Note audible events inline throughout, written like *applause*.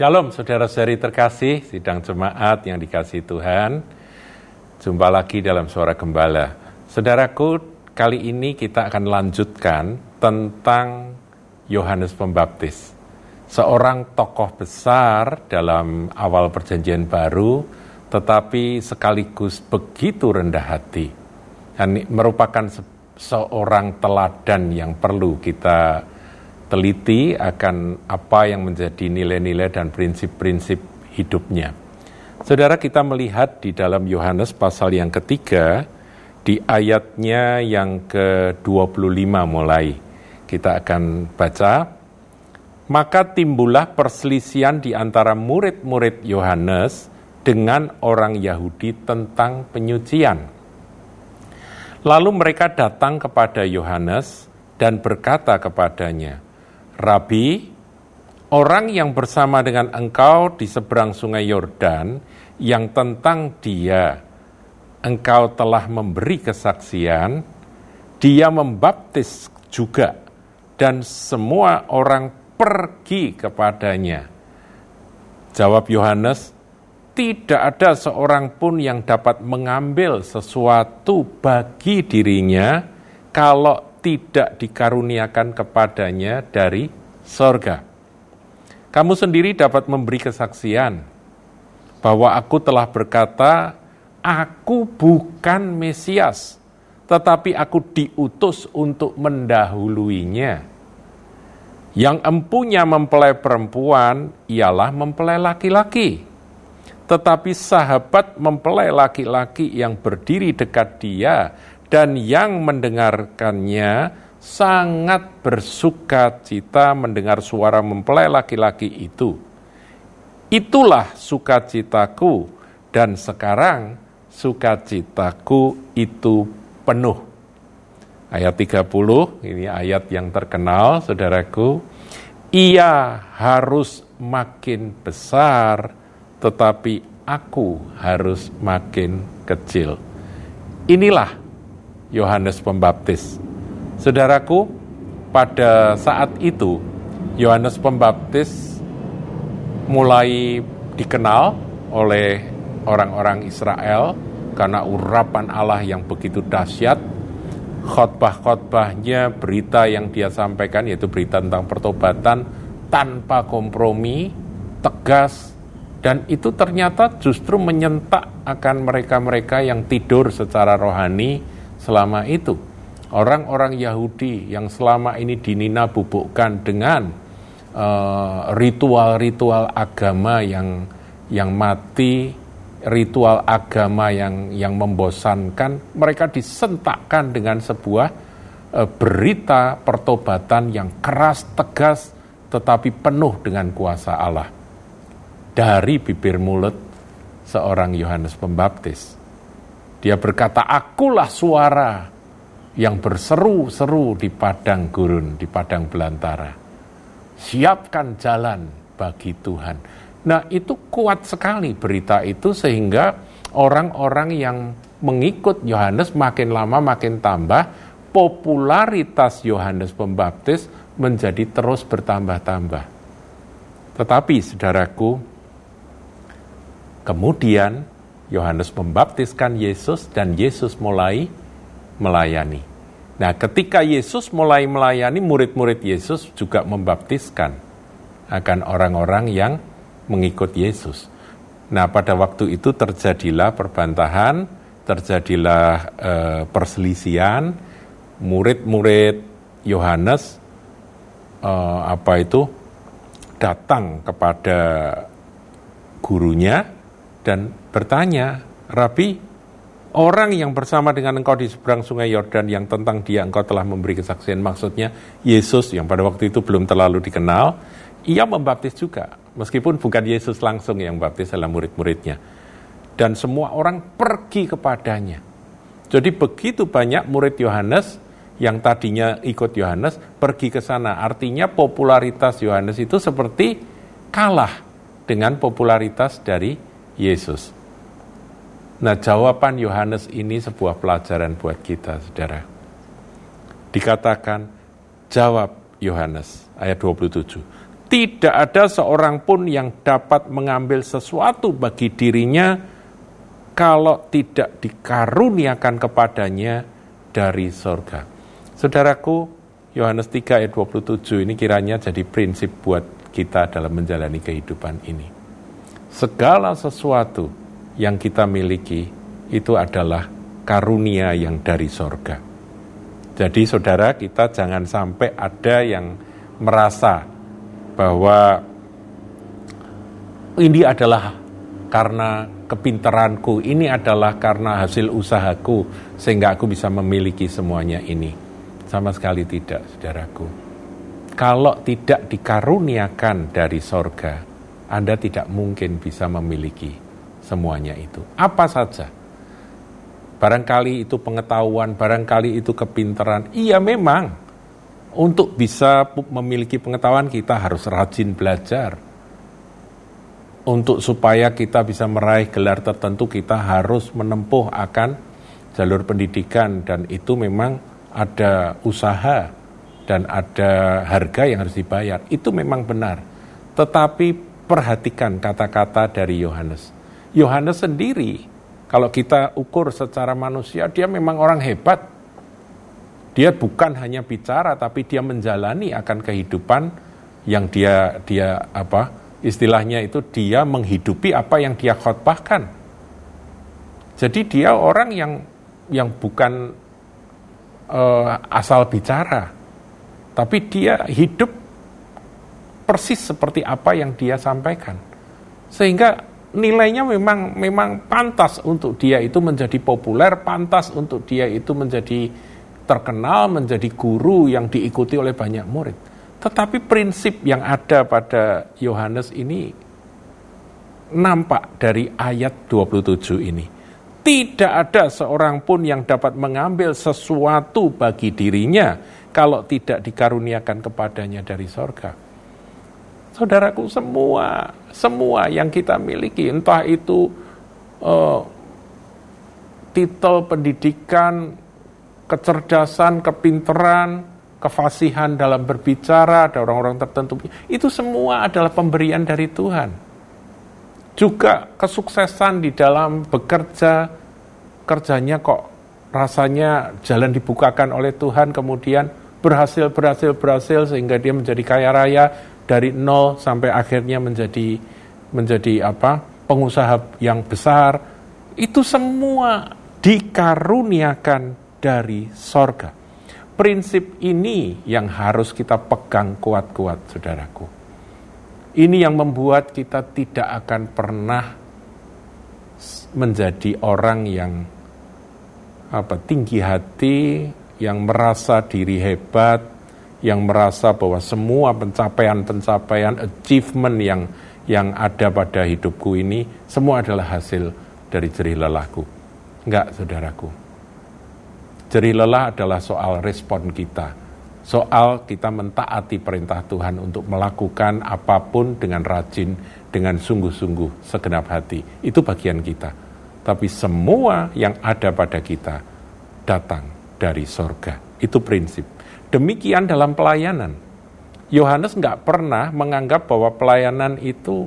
Shalom saudara-saudari terkasih, sidang jemaat yang dikasih Tuhan. Jumpa lagi dalam suara gembala. Saudaraku, kali ini kita akan lanjutkan tentang Yohanes Pembaptis. Seorang tokoh besar dalam awal perjanjian baru, tetapi sekaligus begitu rendah hati. Dan merupakan seorang teladan yang perlu kita teliti akan apa yang menjadi nilai-nilai dan prinsip-prinsip hidupnya. Saudara kita melihat di dalam Yohanes pasal yang ketiga, di ayatnya yang ke-25 mulai. Kita akan baca, maka timbullah perselisihan di antara murid-murid Yohanes dengan orang Yahudi tentang penyucian. Lalu mereka datang kepada Yohanes dan berkata kepadanya, Rabi, orang yang bersama dengan engkau di seberang sungai Yordan, yang tentang dia engkau telah memberi kesaksian, dia membaptis juga, dan semua orang pergi kepadanya. Jawab Yohanes, tidak ada seorang pun yang dapat mengambil sesuatu bagi dirinya kalau tidak dikaruniakan kepadanya dari sorga. Kamu sendiri dapat memberi kesaksian bahwa aku telah berkata, aku bukan Mesias, tetapi aku diutus untuk mendahuluinya. Yang empunya mempelai perempuan ialah mempelai laki-laki. Tetapi sahabat mempelai laki-laki yang berdiri dekat dia dan yang mendengarkannya sangat bersuka cita mendengar suara mempelai laki-laki itu. Itulah sukacitaku dan sekarang sukacitaku itu penuh. Ayat 30, ini ayat yang terkenal saudaraku. Ia harus makin besar, tetapi aku harus makin kecil. Inilah Yohanes Pembaptis. Saudaraku, pada saat itu Yohanes Pembaptis mulai dikenal oleh orang-orang Israel karena urapan Allah yang begitu dahsyat. Khotbah-khotbahnya, berita yang dia sampaikan yaitu berita tentang pertobatan tanpa kompromi, tegas, dan itu ternyata justru menyentak akan mereka-mereka yang tidur secara rohani, selama itu. Orang-orang Yahudi yang selama ini dinina bubukkan dengan eh, ritual-ritual uh, agama yang yang mati, ritual agama yang yang membosankan, mereka disentakkan dengan sebuah uh, berita pertobatan yang keras, tegas, tetapi penuh dengan kuasa Allah. Dari bibir mulut seorang Yohanes Pembaptis. Dia berkata, akulah suara yang berseru-seru di padang gurun, di padang belantara. Siapkan jalan bagi Tuhan. Nah itu kuat sekali berita itu sehingga orang-orang yang mengikut Yohanes makin lama makin tambah, popularitas Yohanes Pembaptis menjadi terus bertambah-tambah. Tetapi saudaraku, kemudian Yohanes membaptiskan Yesus dan Yesus mulai melayani. Nah, ketika Yesus mulai melayani, murid-murid Yesus juga membaptiskan akan orang-orang yang mengikut Yesus. Nah, pada waktu itu terjadilah perbantahan, terjadilah e, perselisihan, murid-murid Yohanes e, apa itu datang kepada gurunya dan bertanya, Rabi, orang yang bersama dengan engkau di seberang sungai Yordan yang tentang dia engkau telah memberi kesaksian, maksudnya Yesus yang pada waktu itu belum terlalu dikenal, ia membaptis juga, meskipun bukan Yesus langsung yang membaptis adalah murid-muridnya. Dan semua orang pergi kepadanya. Jadi begitu banyak murid Yohanes yang tadinya ikut Yohanes pergi ke sana. Artinya popularitas Yohanes itu seperti kalah dengan popularitas dari Yesus. Nah, jawaban Yohanes ini sebuah pelajaran buat kita, saudara. Dikatakan, jawab Yohanes, ayat 27. tidak ada seorang pun yang dapat mengambil sesuatu bagi dirinya kalau tidak dikaruniakan kepadanya dari sorga. Saudaraku, Yohanes 3 ayat 27 ini kiranya jadi prinsip buat kita dalam menjalani kehidupan ini. Segala sesuatu yang kita miliki itu adalah karunia yang dari sorga. Jadi saudara kita jangan sampai ada yang merasa bahwa ini adalah karena kepintaranku, ini adalah karena hasil usahaku, sehingga aku bisa memiliki semuanya ini. Sama sekali tidak, saudaraku. Kalau tidak dikaruniakan dari sorga, Anda tidak mungkin bisa memiliki semuanya itu. Apa saja. Barangkali itu pengetahuan, barangkali itu kepintaran. Iya memang, untuk bisa memiliki pengetahuan kita harus rajin belajar. Untuk supaya kita bisa meraih gelar tertentu kita harus menempuh akan jalur pendidikan dan itu memang ada usaha dan ada harga yang harus dibayar. Itu memang benar. Tetapi perhatikan kata-kata dari Yohanes. Yohanes sendiri kalau kita ukur secara manusia dia memang orang hebat dia bukan hanya bicara tapi dia menjalani akan kehidupan yang dia dia apa istilahnya itu dia menghidupi apa yang dia khotbahkan. Jadi dia orang yang yang bukan uh, asal bicara, tapi dia hidup persis seperti apa yang dia sampaikan. Sehingga nilainya memang memang pantas untuk dia itu menjadi populer, pantas untuk dia itu menjadi terkenal menjadi guru yang diikuti oleh banyak murid. Tetapi prinsip yang ada pada Yohanes ini nampak dari ayat 27 ini. Tidak ada seorang pun yang dapat mengambil sesuatu bagi dirinya kalau tidak dikaruniakan kepadanya dari sorga. Saudaraku semua, semua yang kita miliki, entah itu uh, titel pendidikan, kecerdasan, kepinteran, kefasihan dalam berbicara, ada orang-orang tertentu. Itu semua adalah pemberian dari Tuhan. Juga kesuksesan di dalam bekerja, kerjanya kok rasanya jalan dibukakan oleh Tuhan, kemudian berhasil, berhasil, berhasil, sehingga dia menjadi kaya raya dari nol sampai akhirnya menjadi menjadi apa pengusaha yang besar. Itu semua dikaruniakan dari sorga. Prinsip ini yang harus kita pegang kuat-kuat, saudaraku. Ini yang membuat kita tidak akan pernah menjadi orang yang apa tinggi hati, yang merasa diri hebat, yang merasa bahwa semua pencapaian-pencapaian achievement yang yang ada pada hidupku ini semua adalah hasil dari jerih lelahku. Enggak, saudaraku. Jerih lelah adalah soal respon kita. Soal kita mentaati perintah Tuhan untuk melakukan apa pun dengan rajin, dengan sungguh-sungguh, segenap hati. Itu bagian kita. Tapi semua yang ada pada kita datang dari sorga. Itu prinsip. Demikian dalam pelayanan. Yohanes nggak pernah menganggap bahwa pelayanan itu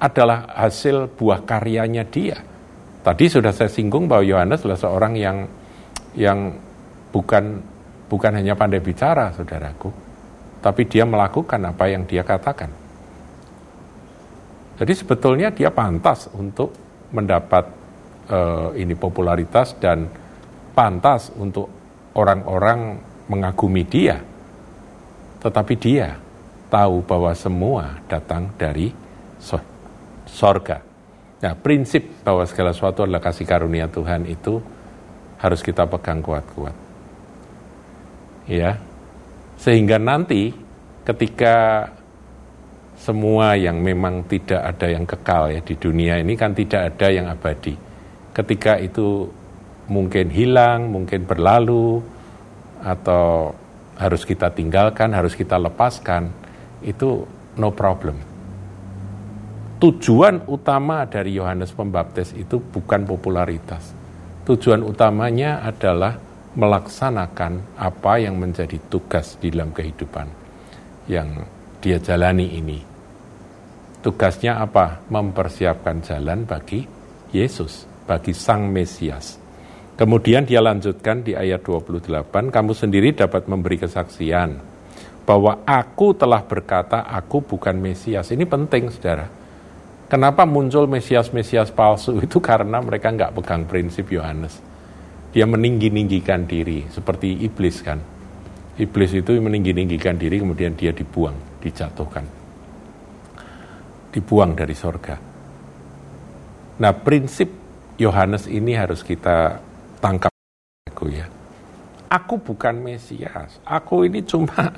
adalah hasil buah karyanya dia. Tadi sudah saya singgung bahwa Yohanes adalah seorang yang yang bukan bukan hanya pandai bicara, saudaraku, tapi dia melakukan apa yang dia katakan. Jadi sebetulnya dia pantas untuk mendapat uh, ini popularitas dan pantas untuk orang-orang mengagumi dia. Tetapi dia tahu bahwa semua datang dari sorga. Nah, prinsip bahwa segala sesuatu adalah kasih karunia Tuhan itu harus kita pegang kuat-kuat. Ya. Sehingga nanti ketika semua yang memang tidak ada yang kekal ya di dunia ini kan tidak ada yang abadi. Ketika itu mungkin hilang, mungkin berlalu atau harus kita tinggalkan, harus kita lepaskan, itu no problem. Tujuan utama dari Yohanes Pembaptis itu bukan popularitas tujuan utamanya adalah melaksanakan apa yang menjadi tugas di dalam kehidupan yang dia jalani ini. Tugasnya apa? Mempersiapkan jalan bagi Yesus, bagi Sang Mesias. Kemudian dia lanjutkan di ayat 28, kamu sendiri dapat memberi kesaksian bahwa aku telah berkata aku bukan Mesias. Ini penting, saudara. Kenapa muncul Mesias-Mesias palsu *laughs* itu karena mereka nggak pegang prinsip Yohanes. Dia meninggi-ninggikan diri, seperti iblis kan. Iblis itu meninggi-ninggikan diri, kemudian dia dibuang, dijatuhkan. Dibuang dari sorga. Nah prinsip Yohanes ini harus kita tangkap. Aku ya. Aku bukan Mesias. Aku ini cuma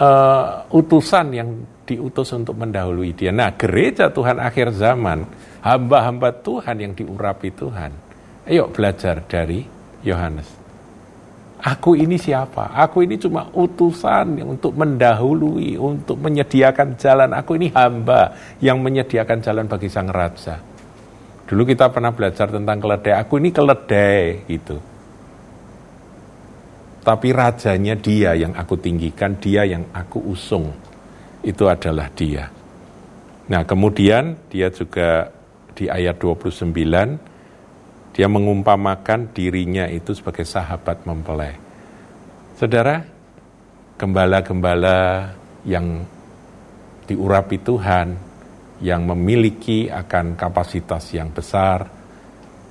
uh, utusan yang diutus untuk mendahului dia. Nah, gereja Tuhan akhir zaman, hamba-hamba Tuhan yang diurapi Tuhan. Ayo belajar dari Yohanes. Aku ini siapa? Aku ini cuma utusan yang untuk mendahului, untuk menyediakan jalan. Aku ini hamba yang menyediakan jalan bagi sang raja. Dulu kita pernah belajar tentang keledai. Aku ini keledai gitu tapi rajanya dia yang aku tinggikan, dia yang aku usung. Itu adalah dia. Nah, kemudian dia juga di ayat 29 dia mengumpamakan dirinya itu sebagai sahabat mempelai. Saudara, gembala-gembala yang diurapi Tuhan, yang memiliki akan kapasitas yang besar,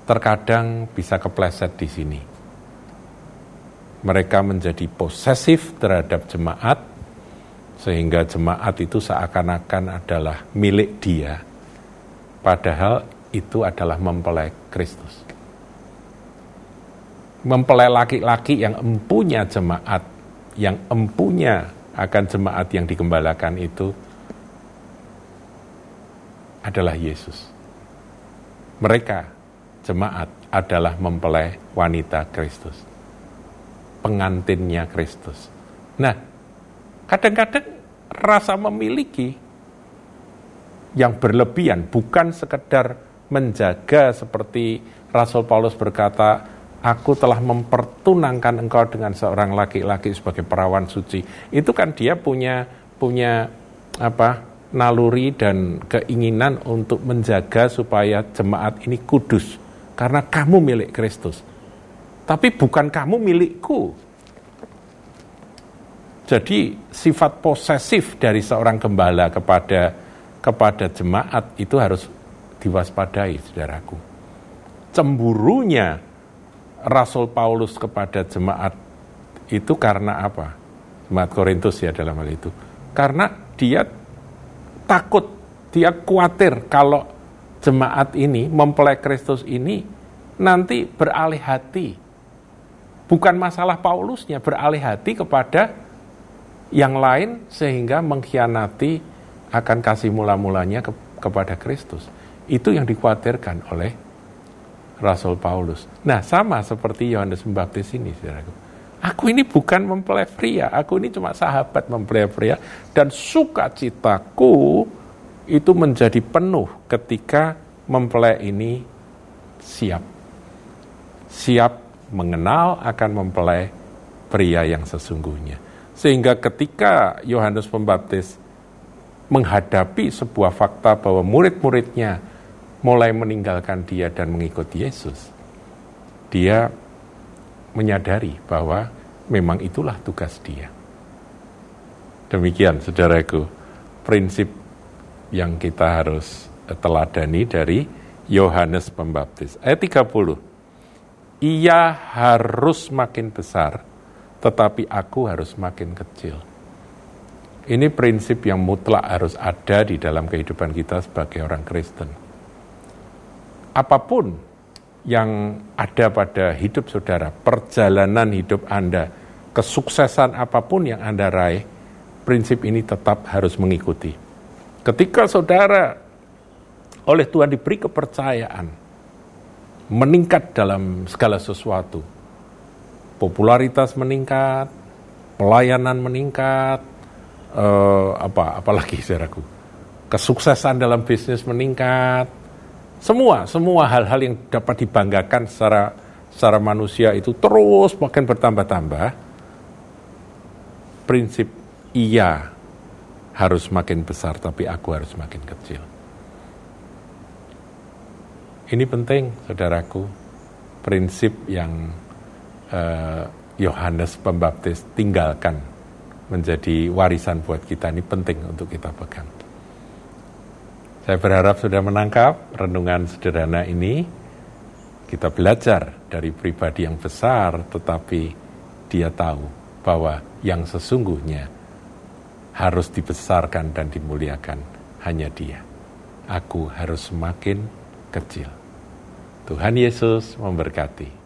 terkadang bisa kepleset di sini mereka menjadi posesif terhadap jemaat, sehingga jemaat itu seakan-akan adalah milik dia, padahal itu adalah mempelai Kristus. Mempelai laki-laki yang empunya jemaat, yang empunya akan jemaat yang digembalakan itu adalah Yesus. Mereka, jemaat, adalah mempelai wanita Kristus pengantinnya Kristus. Nah, kadang-kadang rasa memiliki yang berlebihan bukan sekedar menjaga seperti Rasul Paulus berkata, aku telah mempertunangkan engkau dengan seorang laki-laki sebagai perawan suci. Itu kan dia punya punya apa? Naluri dan keinginan untuk menjaga supaya jemaat ini kudus karena kamu milik Kristus tapi bukan kamu milikku. Jadi sifat posesif dari seorang gembala kepada kepada jemaat itu harus diwaspadai, saudaraku. Cemburunya Rasul Paulus kepada jemaat itu karena apa? Jemaat Korintus ya dalam hal itu. Karena dia takut, dia khawatir kalau jemaat ini mempelai Kristus ini nanti beralih hati Bukan masalah Paulusnya beralih hati kepada yang lain sehingga mengkhianati akan kasih mula-mulanya ke, kepada Kristus. Itu yang dikhawatirkan oleh Rasul Paulus. Nah, sama seperti Yohanes Pembaptis ini, saudaraku. Aku ini bukan mempelai pria, aku ini cuma sahabat mempelai pria dan sukacitaku itu menjadi penuh ketika mempelai ini siap. Siap mengenal akan mempelai pria yang sesungguhnya. Sehingga ketika Yohanes Pembaptis menghadapi sebuah fakta bahwa murid-muridnya mulai meninggalkan dia dan mengikut Yesus, dia menyadari bahwa memang itulah tugas dia. Demikian, saudaraku, prinsip yang kita harus teladani dari Yohanes Pembaptis. Ayat 30 ia harus makin besar, tetapi aku harus makin kecil. Ini prinsip yang mutlak harus ada di dalam kehidupan kita sebagai orang Kristen. Apa pun yang ada pada hidup saudara, perjalanan hidup Anda, kesuksesan apa pun yang Anda raih, prinsip ini tetap harus mengikuti. Ketika saudara oleh Tuhan diberi kepercayaan, meningkat dalam segala sesuatu. Popularitas meningkat, pelayanan meningkat, uh, apa apalagi saya ragu. Kesuksesan dalam bisnis meningkat. Semua, semua hal-hal yang dapat dibanggakan secara secara manusia itu terus makin bertambah-tambah. Prinsip iya harus makin besar, tapi aku harus makin kecil. Ini penting, saudaraku, prinsip yang eh, Yohanes Pembaptis tinggalkan menjadi warisan buat kita ini penting untuk kita pegang. Saya berharap sudah menangkap renungan sederhana ini. Kita belajar dari pribadi yang besar, tetapi dia tahu bahwa yang sesungguhnya harus dibesarkan dan dimuliakan hanya dia. Aku harus semakin kecil. Tuhan Yesus memberkati.